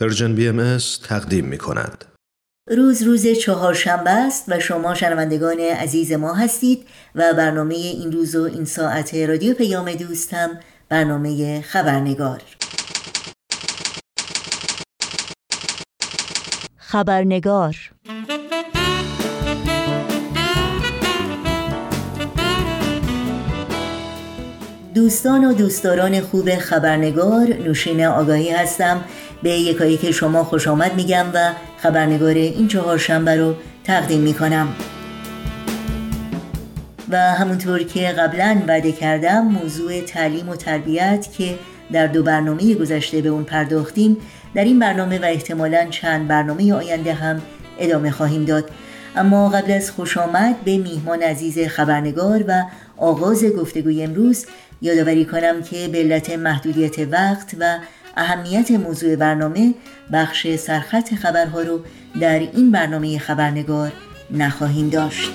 Persian BM تقدیم می کند. روز روز چهارشنبه است و شما شنوندگان عزیز ما هستید و برنامه این روز و این ساعت رادیو پیام دوستم برنامه خبرنگار خبرنگار دوستان و دوستداران خوب خبرنگار نوشین آگاهی هستم به یکایی که شما خوش آمد میگم و خبرنگار این چهارشنبه رو تقدیم می‌کنم. و همونطور که قبلا وعده کردم موضوع تعلیم و تربیت که در دو برنامه گذشته به اون پرداختیم در این برنامه و احتمالا چند برنامه آینده هم ادامه خواهیم داد. اما قبل از خوش آمد به میهمان عزیز خبرنگار و آغاز گفتگوی امروز یادآوری کنم که به علت محدودیت وقت و اهمیت موضوع برنامه بخش سرخط خبرها رو در این برنامه خبرنگار نخواهیم داشت.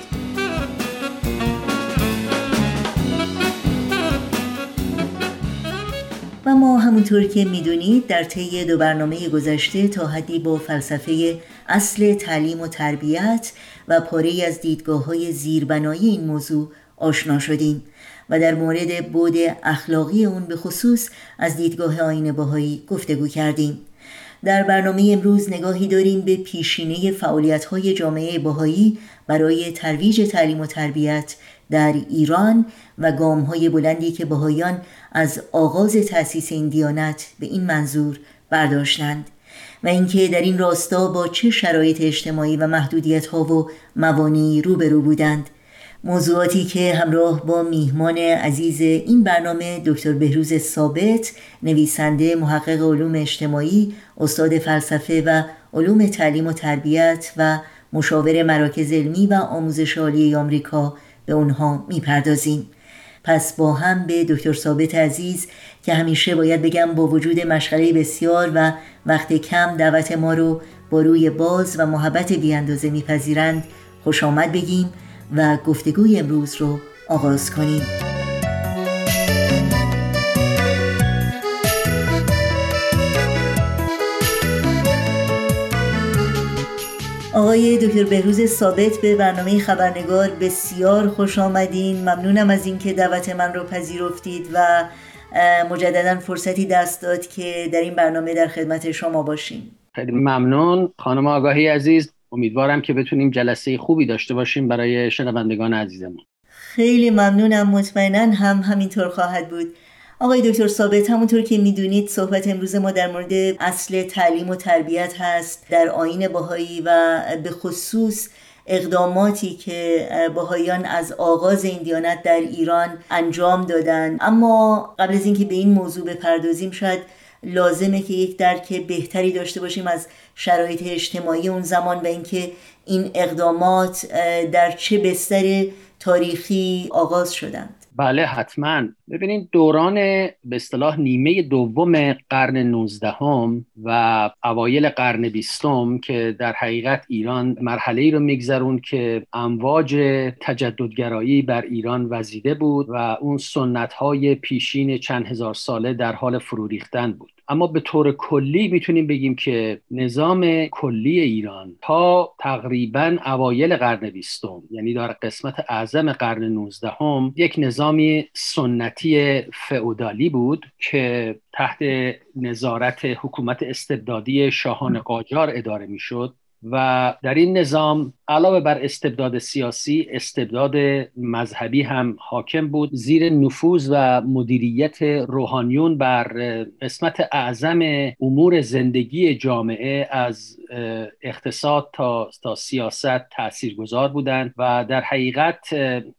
و ما همونطور که می‌دونید در طی دو برنامه گذشته تا حدی با فلسفه اصل تعلیم و تربیت و پاره از دیدگاه های زیربنایی این موضوع آشنا شدیم. و در مورد بود اخلاقی اون به خصوص از دیدگاه آین باهایی گفتگو کردیم. در برنامه امروز نگاهی داریم به پیشینه فعالیت های جامعه باهایی برای ترویج تعلیم و تربیت در ایران و گام های بلندی که باهایان از آغاز تأسیس این دیانت به این منظور برداشتند و اینکه در این راستا با چه شرایط اجتماعی و محدودیت ها و موانعی روبرو بودند. موضوعاتی که همراه با میهمان عزیز این برنامه دکتر بهروز ثابت نویسنده محقق علوم اجتماعی استاد فلسفه و علوم تعلیم و تربیت و مشاور مراکز علمی و آموزش عالی آمریکا به اونها می‌پردازیم. پس با هم به دکتر ثابت عزیز که همیشه باید بگم با وجود مشغله بسیار و وقت کم دعوت ما رو با روی باز و محبت بیاندازه میپذیرند خوش آمد بگیم. و گفتگوی امروز رو آغاز کنیم. آقای دکتر بهروز ثابت به برنامه خبرنگار بسیار خوش آمدین. ممنونم از اینکه دعوت من رو پذیرفتید و مجددا فرصتی دست داد که در این برنامه در خدمت شما باشیم. خیلی ممنون. خانم آگاهی عزیز امیدوارم که بتونیم جلسه خوبی داشته باشیم برای شنوندگان عزیزمون. خیلی ممنونم مطمئنا هم همینطور خواهد بود. آقای دکتر ثابت همونطور که می‌دونید صحبت امروز ما در مورد اصل تعلیم و تربیت هست در آین باهایی و به خصوص اقداماتی که باهایان از آغاز این دیانت در ایران انجام دادن. اما قبل از اینکه به این موضوع بپردازیم شاید لازمه که یک درک بهتری داشته باشیم از شرایط اجتماعی اون زمان و اینکه این اقدامات در چه بستر تاریخی آغاز شدند. بله حتما. ببینید دوران به اصطلاح نیمه دوم قرن 19 هم و اوایل قرن بیستم که در حقیقت ایران مرحله ای رو میگذرون که امواج تجددگرایی بر ایران وزیده بود و اون سنت های پیشین چند هزار ساله در حال فرو ریختن بود. اما به طور کلی می‌تونیم بگیم که نظام کلی ایران تا تقریبا اوایل قرن بیستم یعنی در قسمت اعظم قرن نوزدهم یک نظامی سنتی فئودالی بود که تحت نظارت حکومت استبدادی شاهان قاجار اداره می‌شد. و در این نظام علاوه بر استبداد سیاسی استبداد مذهبی هم حاکم بود. زیر نفوذ و مدیریت روحانیون بر قسمت اعظم امور زندگی جامعه از اقتصاد تا, تا سیاست تاثیرگذار بودند و در حقیقت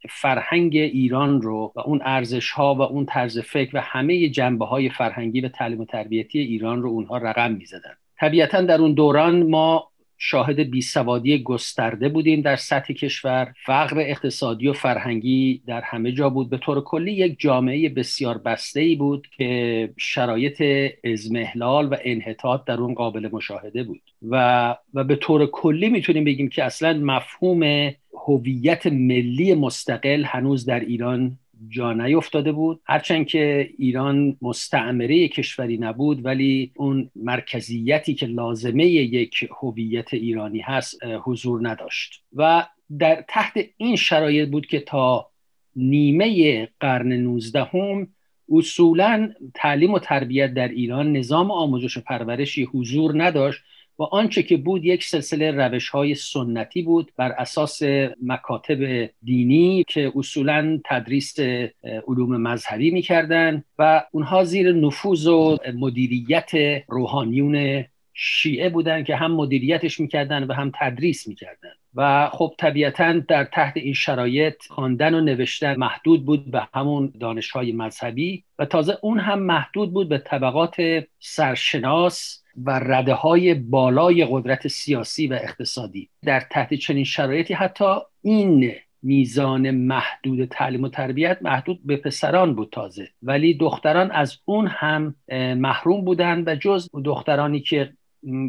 فرهنگ ایران رو و اون ارزش ها و اون طرز فکر و همه جنبه های فرهنگی و تعلیم و تربیتی ایران رو اونها رقم می‌زدن طبیعتا در اون دوران ما شاهد بیسوادی گسترده بودیم در سطح کشور. فقر اقتصادی و فرهنگی در همه جا بود. به طور کلی یک جامعه بسیار بسته ای بود که شرایط ازمهلال و انحطاط در اون قابل مشاهده بود. و, و به طور کلی می‌تونیم بگیم که اصلا مفهوم هویت ملی مستقل هنوز در ایران جا نیفتاده بود. هرچند که ایران مستعمره کشوری نبود ولی اون مرکزیتی که لازمه یک هویت ایرانی هست حضور نداشت. و در تحت این شرایط بود که تا نیمه قرن نوزدهم اصولا تعلیم و تربیت در ایران نظام آموزش و پرورشی حضور نداشت. و آنچه که بود یک سلسله روش های سنتی بود بر اساس مکاتب دینی که اصولا تدریس علوم مذهبی می‌کردن و اونها زیر نفوذ و مدیریت روحانیون شیعه بودن که هم مدیریتش می‌کردن و هم تدریس می‌کردن و خب طبیعتا در تحت این شرایط خواندن و نوشتن محدود بود به همون دانشهای مذهبی و تازه اون هم محدود بود به طبقات سرشناس و رده های بالای قدرت سیاسی و اقتصادی. در تحت چنین شرایطی حتی این میزان محدود تعلیم و تربیت محدود به پسران بود تازه. ولی دختران از اون هم محروم بودند و جز دخترانی که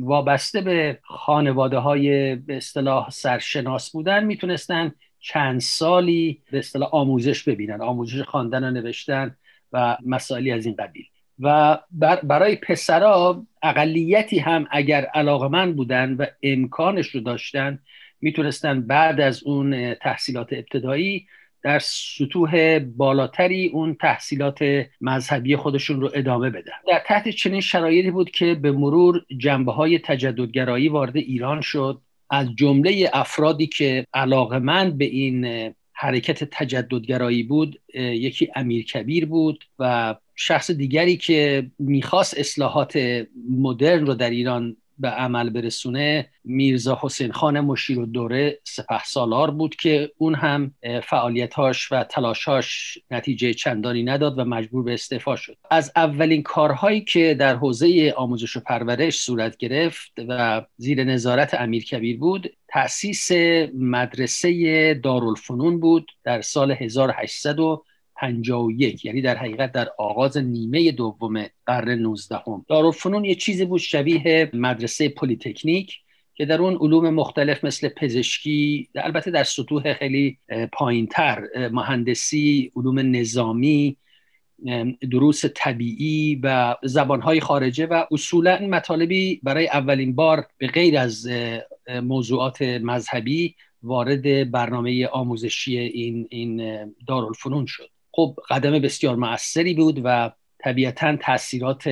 وابسته به خانواده های به اصطلاح سرشناس بودن می‌تونستن چند سالی به اصطلاح آموزش ببینن آموزش خواندن و نوشتن و مسائلی از این قبیل. و برای پسرا اقلیتی هم علاقه علاقمند بودن و امکانش رو داشتن می‌تونستن بعد از اون تحصیلات ابتدایی در سطوح بالاتری اون تحصیلات مذهبی خودشون رو ادامه بدن. در تحت چنین شرایطی بود که به مرور جنبه های تجددگرایی وارد ایران شد. از جمله افرادی که علاقمند به این حرکت تجددگرایی بود یکی امیر کبیر بود و شخص دیگری که می‌خواست اصلاحات مدرن رو در ایران به عمل برسونه میرزا حسین خان مشیر و دوره سپه سالار بود که اون هم فعالیتاش و تلاشاش نتیجه چندانی نداد و مجبور به استعفا شد. از اولین کارهایی که در حوزه آموزش و پرورش صورت گرفت و زیر نظارت امیر کبیر بود تأسیس مدرسه دارالفنون بود در سال 1800 51 یعنی در حقیقت در آغاز نیمه دوم قرن 19 هم دارالفنون یه چیزی بود شبیه مدرسه پلیتکنیک که در اون علوم مختلف مثل پزشکی البته در سطوح خیلی پایینتر مهندسی علوم نظامی دروس طبیعی و زبانهای خارجه و اصولا مطالبی برای اولین بار به غیر از موضوعات مذهبی وارد برنامه آموزشی این, این دارالفنون شد. خب قدم بسیار موثری بود و طبیعتا تاثیرات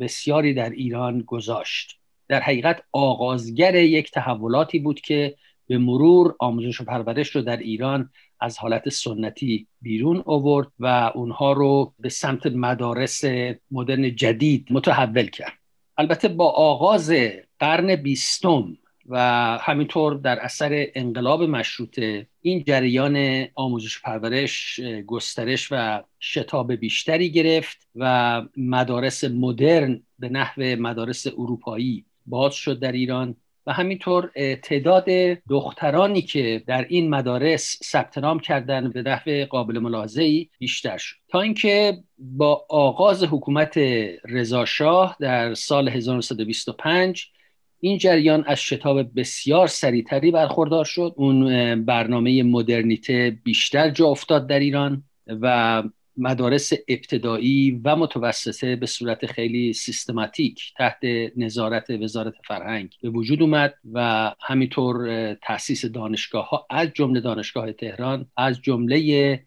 بسیاری در ایران گذاشت. در حقیقت آغازگر یک تحولاتی بود که به مرور آموزش و پرورش رو در ایران از حالت سنتی بیرون آورد و اونها رو به سمت مدارس مدرن جدید متحول کرد. البته با آغاز قرن بیستم و همینطور در اثر انقلاب مشروطه این جریان آموزش پرورش گسترش و شتاب بیشتری گرفت و مدارس مدرن به نحو مدارس اروپایی باز شد در ایران و همینطور تعداد دخترانی که در این مدارس ثبت نام کردن به نحو قابل ملاحظه بیشتر شد. تا اینکه با آغاز حکومت رضا شاه در سال 1925 این جریان از شتاب بسیار سریعتری برخوردار شد. اون برنامه مدرنیته بیشتر جا افتاد در ایران و مدارس ابتدایی و متوسطه به صورت خیلی سیستماتیک تحت نظارت وزارت فرهنگ به وجود اومد و همینطور تاسیس دانشگاه ها از جمله دانشگاه تهران از جمله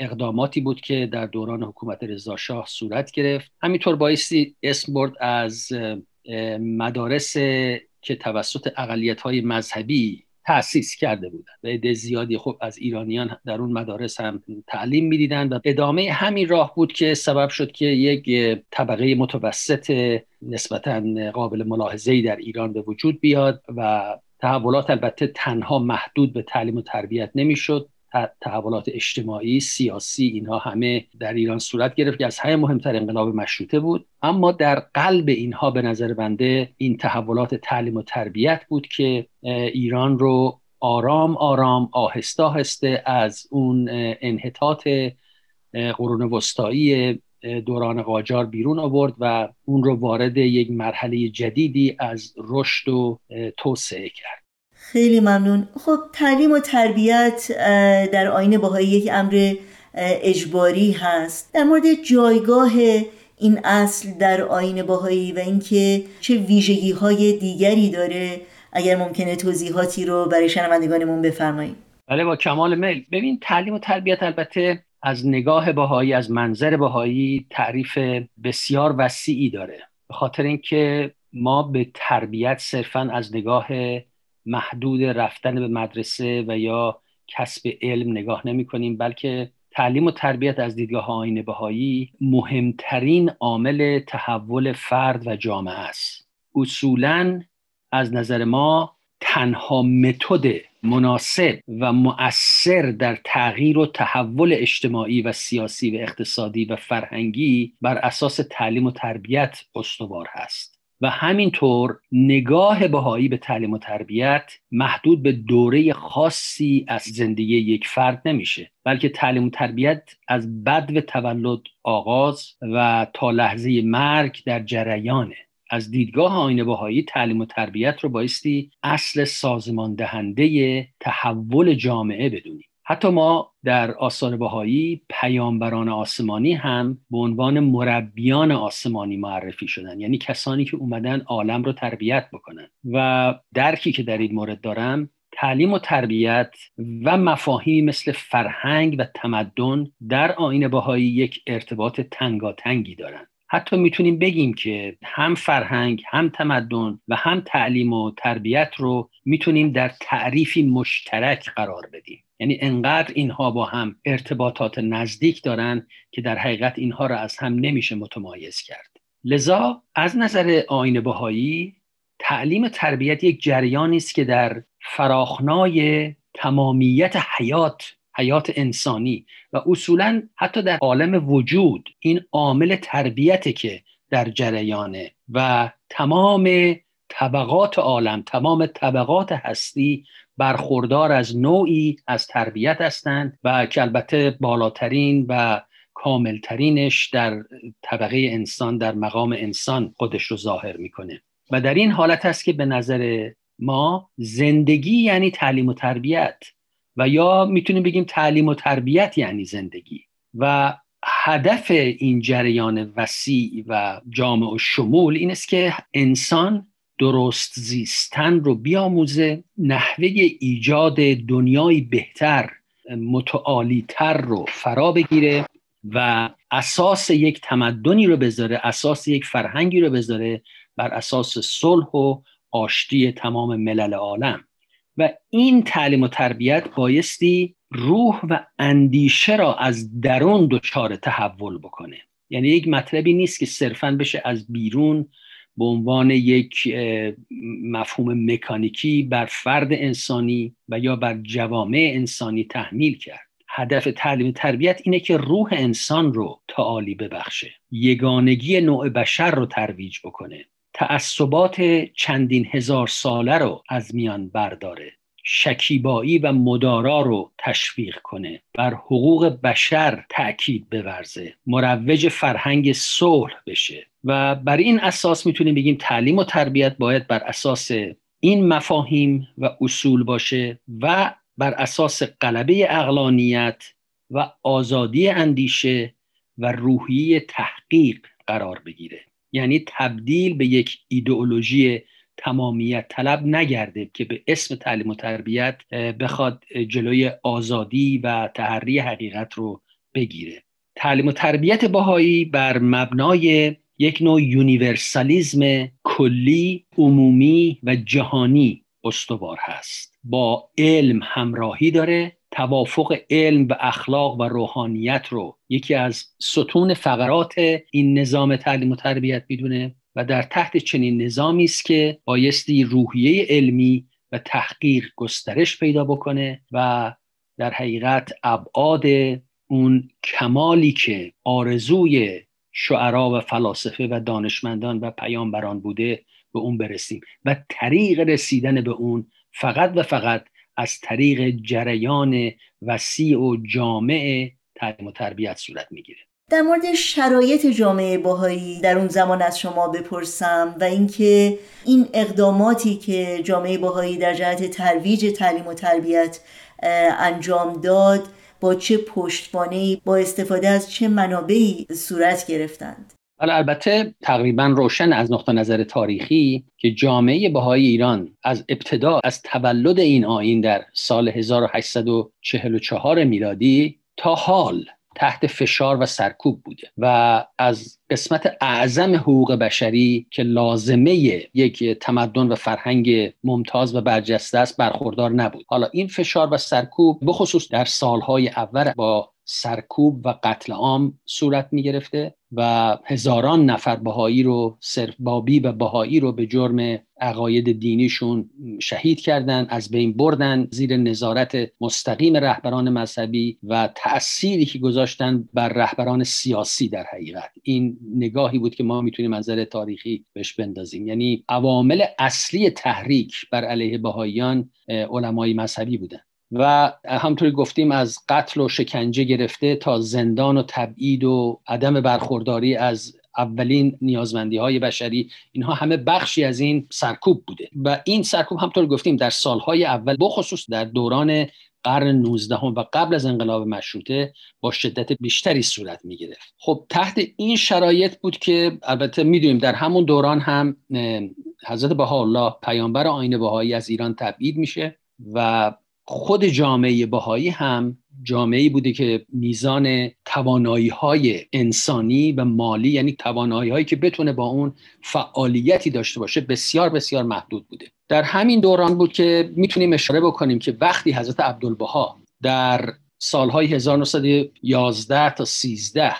اقداماتی بود که در دوران حکومت رضا شاه صورت گرفت. همینطور بایستی اسم برد از مدارس که توسط اقلیت های مذهبی تأسیس کرده بودن و عده زیادی خب از ایرانیان در اون مدارس هم تعلیم می‌دیدند و ادامه همین راه بود که سبب شد که یک طبقه متوسط نسبتا قابل ملاحظه در ایران به وجود بیاد و تحولات البته تنها محدود به تعلیم و تربیت نمی‌شد. تحولات اجتماعی سیاسی اینها همه در ایران صورت گرفت که از همه مهمتر انقلاب مشروطه بود. اما در قلب اینها به نظر بنده این تحولات تعلیم و تربیت بود که ایران رو آرام آرام آهسته آهسته از اون انحطاط قرون وسطایی دوران قاجار بیرون آورد و اون رو وارد یک مرحله جدیدی از رشد و توسعه کرد. خیلی ممنون. خب تعلیم و تربیت در آین باهایی یک امر اجباری هست. در مورد جایگاه این اصل در آین باهایی و اینکه چه ویژگی های دیگری داره اگر ممکنه توضیحاتی رو برای شنوندگانمون بفرمایید. بله با کمال میل. ببین تعلیم و تربیت البته از نگاه باهایی از منظر باهایی تعریف بسیار وسیعی داره. به خاطر اینکه ما به تربیت صرفا از نگاه محدود رفتن به مدرسه و یا کسب علم نگاه نمی کنیم بلکه تعلیم و تربیت از دیدگاه آین بهایی مهمترین عامل تحول فرد و جامعه است. اصولا از نظر ما تنها متد مناسب و مؤثر در تغییر و تحول اجتماعی و سیاسی و اقتصادی و فرهنگی بر اساس تعلیم و تربیت استوار هست. و همینطور نگاه بهایی به تعلیم و تربیت محدود به دوره خاصی از زندگی یک فرد نمیشه بلکه تعلیم و تربیت از بد و تولد آغاز و تا لحظه مرگ در جریانه. از دیدگاه آین بهایی تعلیم و تربیت رو بایستی اصل سازمان دهنده تحول جامعه بدونیم. حتی ما در آثار بهایی پیامبران آسمانی هم به عنوان مربیان آسمانی معرفی شدن. یعنی کسانی که اومدن عالم رو تربیت بکنن. و درکی که در این مورد دارم تعلیم و تربیت و مفاهیمی مثل فرهنگ و تمدن در آین بهایی یک ارتباط تنگاتنگی دارند حتی می‌تونیم بگیم که هم فرهنگ هم تمدن و هم تعلیم و تربیت رو می‌تونیم در تعریفی مشترک قرار بدیم. یعنی انقدر اینها با هم ارتباطات نزدیک دارن که در حقیقت اینها را از هم نمیشه متمایز کرد. لذا از نظر آین بهایی تعلیم تربیت یک جریانی است که در فراخنای تمامیت حیات حیات انسانی و اصولا حتی در عالم وجود این عامل تربیت که در جریانه و تمام طبقات عالم تمام طبقات هستی برخوردار از نوعی از تربیت هستند و که البته بالاترین و کاملترینش در طبقه انسان در مقام انسان خودش رو ظاهر می‌کنه. و در این حالت است که به نظر ما زندگی یعنی تعلیم و تربیت. و یا می‌تونیم بگیم تعلیم و تربیت یعنی زندگی. و هدف این جریان وسیع و جامع و شمول این است که انسان درست زیستن رو بیاموزه نحوه ایجاد دنیای بهتر متعالیتر رو فرا بگیره و اساس یک تمدنی رو بذاره اساس یک فرهنگی رو بذاره بر اساس صلح و آشتی تمام ملل عالم. و این تعلیم و تربیت بایستی روح و اندیشه را از درون دچار تحول بکنه. یعنی یک مطلبی نیست که صرفا بشه از بیرون به عنوان یک مفهوم مکانیکی بر فرد انسانی و یا بر جوامع انسانی تحمیل کرد. هدف تعلیم تربیت اینه که روح انسان رو تعالی ببخشه. یگانگی نوع بشر رو ترویج بکنه. تعصبات چندین هزار ساله رو از میان برداره شکیبایی و مدارا رو تشویق کنه بر حقوق بشر تأکید بورزه مروج فرهنگ صلح بشه و بر این اساس می‌تونیم بگیم تعلیم و تربیت باید بر اساس این مفاهیم و اصول باشه و بر اساس غلبه عقلانیت و آزادی اندیشه و روح تحقیق قرار بگیره. یعنی تبدیل به یک ایدئولوژی تمامیت طلب نگرده که به اسم تعلیم و تربیت بخواد جلوی آزادی و تحری حقیقت رو بگیره. تعلیم و تربیت بهایی بر مبنای یک نوع universalism کلی عمومی و جهانی استوار هست. با علم همراهی داره توافق علم و اخلاق و روحانیت رو یکی از ستون فقرات این نظام تعلیم و تربیت می‌دونه و در تحت چنین نظامی است که بایستی روحیه علمی و تحقیق گسترش پیدا بکنه و در حقیقت ابعاد اون کمالی که آرزوی شعرا و فلاسفه و دانشمندان و پیامبران بوده به اون برسیم و طریق رسیدن به اون فقط و فقط از طریق جریان وسیع و جامع تعلیم و تربیت صورت می‌گیره. در مورد شرایط جامعه باهایی در اون زمان از شما بپرسم و اینکه این اقداماتی که جامعه باهایی در جهت ترویج تعلیم و تربیت انجام داد با چه پشتوانه با استفاده از چه منابعی صورت گرفتند؟ حالا البته تقریبا روشن از نقطه نظر تاریخی که جامعه بهای ایران از ابتدا از تولد این آین در سال 1844 میلادی تا حال تحت فشار و سرکوب بوده و از قسمت اعظم حقوق بشری که لازمه یک تمدن و فرهنگ ممتاز و برجسته است برخوردار نبود. حالا این فشار و سرکوب بخصوص در سالهای اول با سرکوب و قتل عام صورت می گرفته و هزاران نفر بهایی رو صرف بابی و بهایی رو به جرم عقاید دینیشون شهید کردن از بین بردن زیر نظارت مستقیم رهبران مذهبی و تأثیری که گذاشتن بر رهبران سیاسی در حقیقت. این نگاهی بود که ما می‌تونیم منظر تاریخی بهش بندازیم. یعنی عوامل اصلی تحریک بر علیه بهاییان علمای مذهبی بودن. و همطوری گفتیم از قتل و شکنجه گرفته تا زندان و تبعید و عدم برخورداری از اولین نیازمندی های بشری اینها همه بخشی از این سرکوب بوده. و این سرکوب همطور گفتیم در سالهای اول بخصوص در دوران قرن 19 و قبل از انقلاب مشروطه با شدت بیشتری صورت می گرفت خب تحت این شرایط بود که البته می‌دونیم در همون دوران هم حضرت بهاءالله پیامبر آین بهایی از ایران تبعید میشه و خود جامعه بهایی هم جامعه بوده که میزان توانایی های انسانی و مالی یعنی توانایی هایی که بتونه با اون فعالیتی داشته باشه بسیار بسیار محدود بوده. در همین دوران بود که می‌تونیم اشاره بکنیم که وقتی حضرت عبدالبها در سالهای 1911 تا 13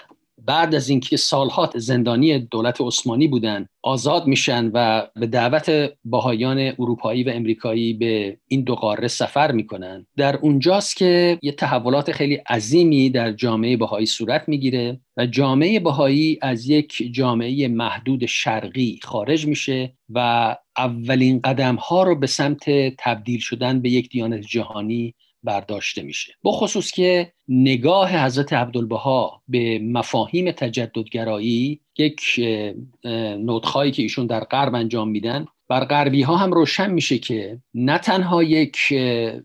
بعد از اینکه سالها زندانی دولت عثمانی بودن آزاد میشن و به دعوت باهایان اروپایی و امریکایی به این دو قاره سفر می‌کنن. در اونجاست که یه تحولات خیلی عظیمی در جامعه باهایی صورت می‌گیره و جامعه باهایی از یک جامعه محدود شرقی خارج میشه و اولین قدم ها رو به سمت تبدیل شدن به یک دیانت جهانی برداشته میشه. بخصوص که نگاه حضرت عبدالبها به مفاهیم تجددگرایی یک نوتخایی که ایشون در غرب انجام میدن بر غربی ها هم روشن میشه که نه تنها یک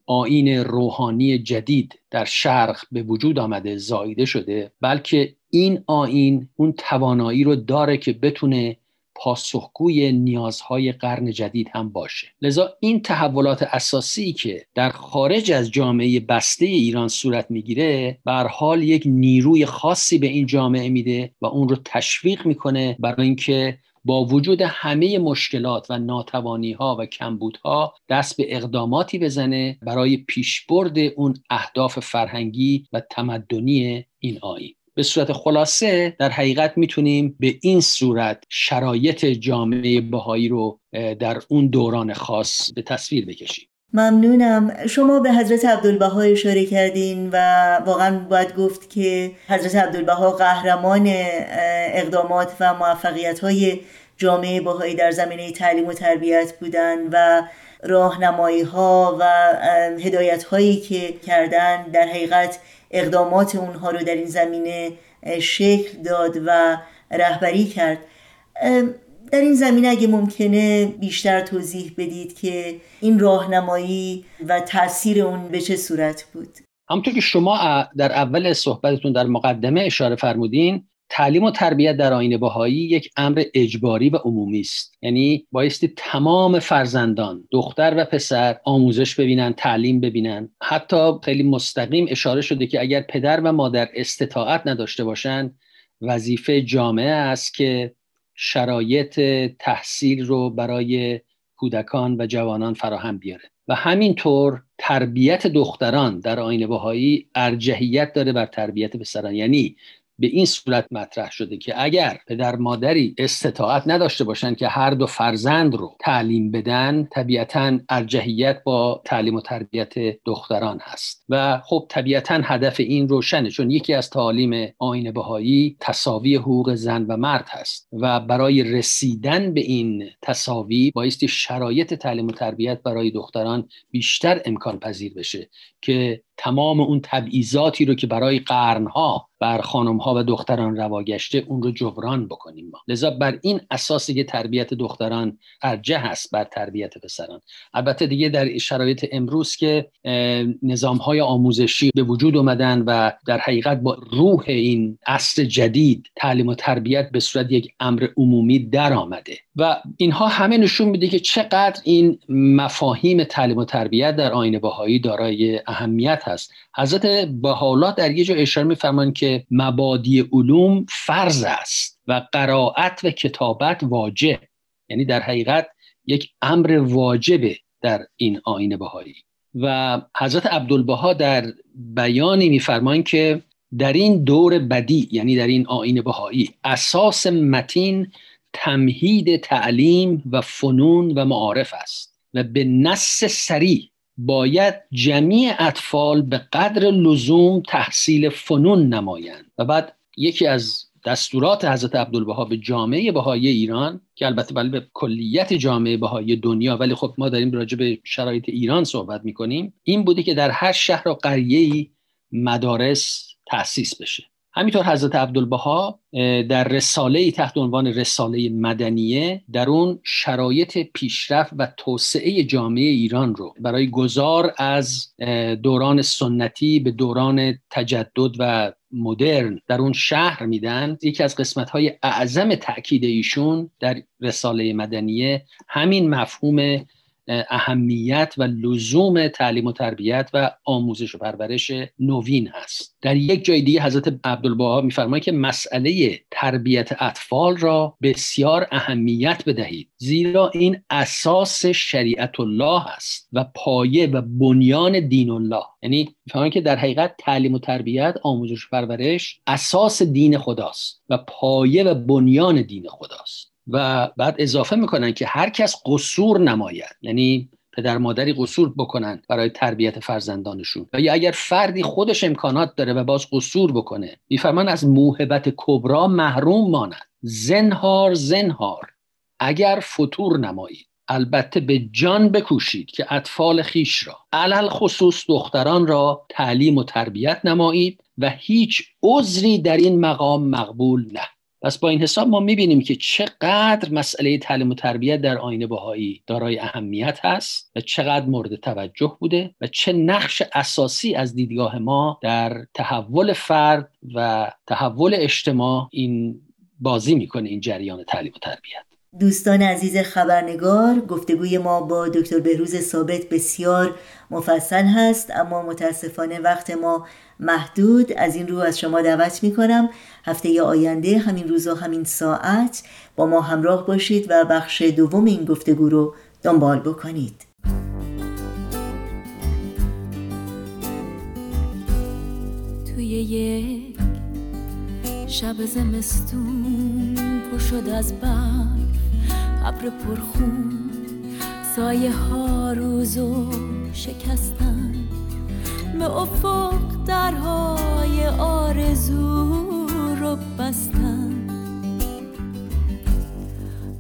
آین روحانی جدید در شرق به وجود آمده زایده شده بلکه این آین اون توانایی رو داره که بتونه پاسخگوی نیازهای قرن جدید هم باشه. لذا این تحولات اساسی که در خارج از جامعه بسته ایران صورت می‌گیره بر حال یک نیروی خاصی به این جامعه میده و اون رو تشویق می‌کنه برای اینکه با وجود همه مشکلات و ناتوانی ها و کمبودها دست به اقداماتی بزنه برای پیشبرد اون اهداف فرهنگی و تمدنی این آین به صورت خلاصه در حقیقت می‌تونیم به این صورت شرایط جامعه بهایی رو در اون دوران خاص به تصویر بکشیم. ممنونم. شما به حضرت عبدالبها اشاره کردین و واقعا باید گفت که حضرت عبدالبها قهرمان اقدامات و موفقیت های جامعه بهایی در زمینه تعلیم و تربیت بودن و راهنمایی ها و هدایت هایی که کردن در حقیقت اقدامات اونها رو در این زمینه شکل داد و رهبری کرد. در این زمینه اگه ممکنه بیشتر توضیح بدید که این راهنمایی و تاثیر اون به چه صورت بود؟ همونطور که شما در اول صحبتتون در مقدمه اشاره فرمودین تعلیم و تربیت در آین بهایی یک امر اجباری و عمومی است. یعنی بایستی تمام فرزندان دختر و پسر آموزش ببینن تعلیم ببینن. حتی خیلی مستقیم اشاره شده که اگر پدر و مادر استطاعت نداشته باشند وظیفه جامعه است که شرایط تحصیل رو برای کودکان و جوانان فراهم بیاره. و همینطور تربیت دختران در آین بهایی ارجحیت داره بر تربیت پسران. یعنی به این صورت مطرح شده که اگر پدر مادری استطاعت نداشته باشند که هر دو فرزند رو تعلیم بدن طبیعتا ارجحیت با تعلیم و تربیت دختران هست. و خب طبیعتا هدف این روشنه چون یکی از تعالیم آین بهایی تصاوی حقوق زن و مرد هست و برای رسیدن به این تصاوی بایستی شرایط تعلیم و تربیت برای دختران بیشتر امکان پذیر بشه که تمام اون تبعیضاتی رو که برای قرنها بر خانم ها و دختران روا گشته اون رو جبران بکنیم ما. لذا بر این اساسی که تربیت دختران ارجه هست بر تربیت پسران. البته دیگه در شرایط امروز که نظام های آموزشی به وجود اومدن و در حقیقت با روح این عصر جدید تعلیم و تربیت به صورت یک امر عمومی در آمده و اینها همه نشون میده که چقدر این مفاهیم تعلیم و تربیت در آین بهایی دارای اهمیت هست. حضرت بهاءالله در یه جا اشاره میفرمایند که مبادی علوم فرض است و قرائت و کتابت واجب. یعنی در حقیقت یک امر واجبه در این آین بهایی. و حضرت عبدالبها در بیانی میفرمایند که در این دور بدی یعنی در این آین بهایی اساس متین تمهید تعلیم و فنون و معارف است و به نص سریع باید جمیع اطفال به قدر لزوم تحصیل فنون نمایند. و بعد یکی از دستورات حضرت عبدالبها به جامعه بهایی ایران که البته ولی به کلیت جامعه بهایی دنیا ولی خب ما داریم راجع به شرایط ایران صحبت می‌کنیم این بوده که در هر شهر و قریه مدارس تأسیس بشه. همینطور حضرت عبدالبها در رساله تحت عنوان رساله مدنیه در اون شرایط پیشرفت و توسعه جامعه ایران رو برای گذار از دوران سنتی به دوران تجدد و مدرن در اون شهر میدن. یکی از قسمت های اعظم تاکید ایشون در رساله مدنیه همین مفهوم اهمیت و لزوم تعلیم و تربیت و آموزش و پرورش نوین هست. در یک جای دیگه حضرت عبدالبها میفرماید که مسئله تربیت اطفال را بسیار اهمیت بدهید زیرا این اساس شریعت الله است و پایه و بنیان دین الله. یعنی میفرماید که در حقیقت تعلیم و تربیت آموزش و پرورش اساس دین خداست و پایه و بنیان دین خداست و بعد اضافه می‌کنن که هر کس قصور نماید. یعنی پدر مادری قصور بکنن برای تربیت فرزندانشون. و یا اگر فردی خودش امکانات داره و باز قصور بکنه میفرمان از موهبت کبرا محروم ماند. زنهار زنهار. اگر فطور نمایید البته به جان بکوشید که اطفال خیش را علل خصوص دختران را تعلیم و تربیت نمایید و هیچ عذری در این مقام مقبول نه. پس با این حساب ما می‌بینیم که چقدر مسئله تعلیم و تربیت در آینه بهایی دارای اهمیت هست و چقدر مورد توجه بوده و چه نقش اساسی از دیدگاه ما در تحول فرد و تحول اجتماع این بازی می‌کنه این جریان تعلیم و تربیت. دوستان عزیز خبرنگار گفتگوی ما با دکتر بهروز ثابت بسیار مفصل هست اما متاسفانه وقت ما محدود. از این رو از شما دعوت می کنم هفته آینده همین روز و همین ساعت با ما همراه باشید و بخش دوم این گفتگو رو دنبال بکنید. توی یک شب زمستون پر شد از برف ابر پرخون سایه ها روزو شکستن. به افق درهای آرزو رو بستن.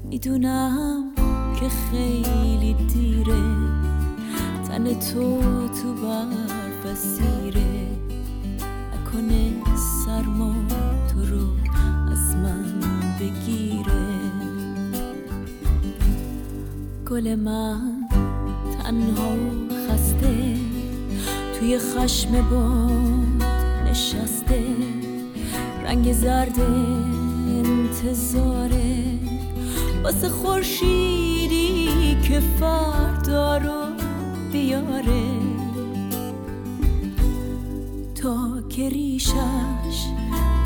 می‌دونم که خیلی دیره تن تو تو برف سیره نکنه سرما تو رو از من بگیره. گل من تنها خسته توی خشم باد نشسته. رنگ زرد انتظاره واسه خورشیدی که فردا رو بیاره. تا که ریشش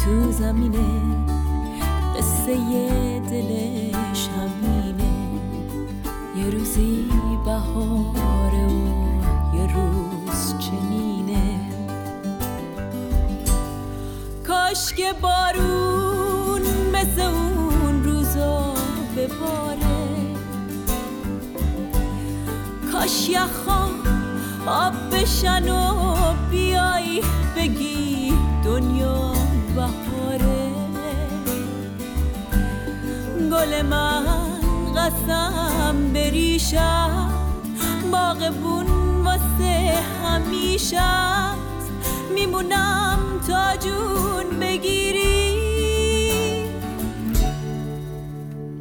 تو زمینه قصه دلش همینه روزی بهاره و یه روز چنینه. کاش که بارون مثل اون روزا بباره کاش یخا آب بشن و بیای بگی دنیا بهاره. گل من قسم بریشم باغبون واسه همیشه میمونم تا جون بگیری.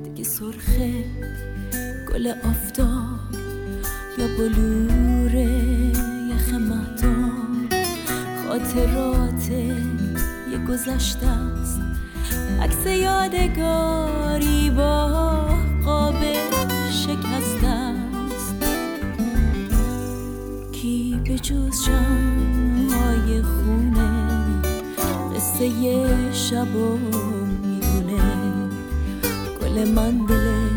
دیگه سرخه گل آفتاب یا بلور یخ خاطرات یه گذشته است. عکس یادگاری با شکسته است کی به جز شمهای خونه قصه شب و می‌دونه؟ گل من دل